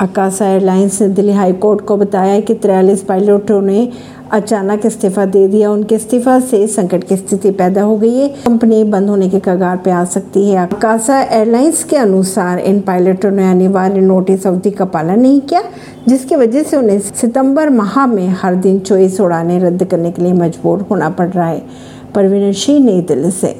Akasa airlines ने Delhi high court को बताया कि तिरयालीस पायलटों ने अचानक इस्तीफा दे दिया। उनके इस्तीफा से संकट की स्थिति पैदा हो गई है। कंपनी बंद होने के कगार पे आ सकती है। अकासा एयरलाइंस के अनुसार इन पायलटों ने अनिवार्य नोटिस अवधि का पालन नहीं किया, जिसकी वजह से उन्हें सितंबर माह में हर दिन चौबीस उड़ानें रद्द करने के लिए मजबूर होना पड़ रहा है। परवीन सिंह नई दिल्ली से।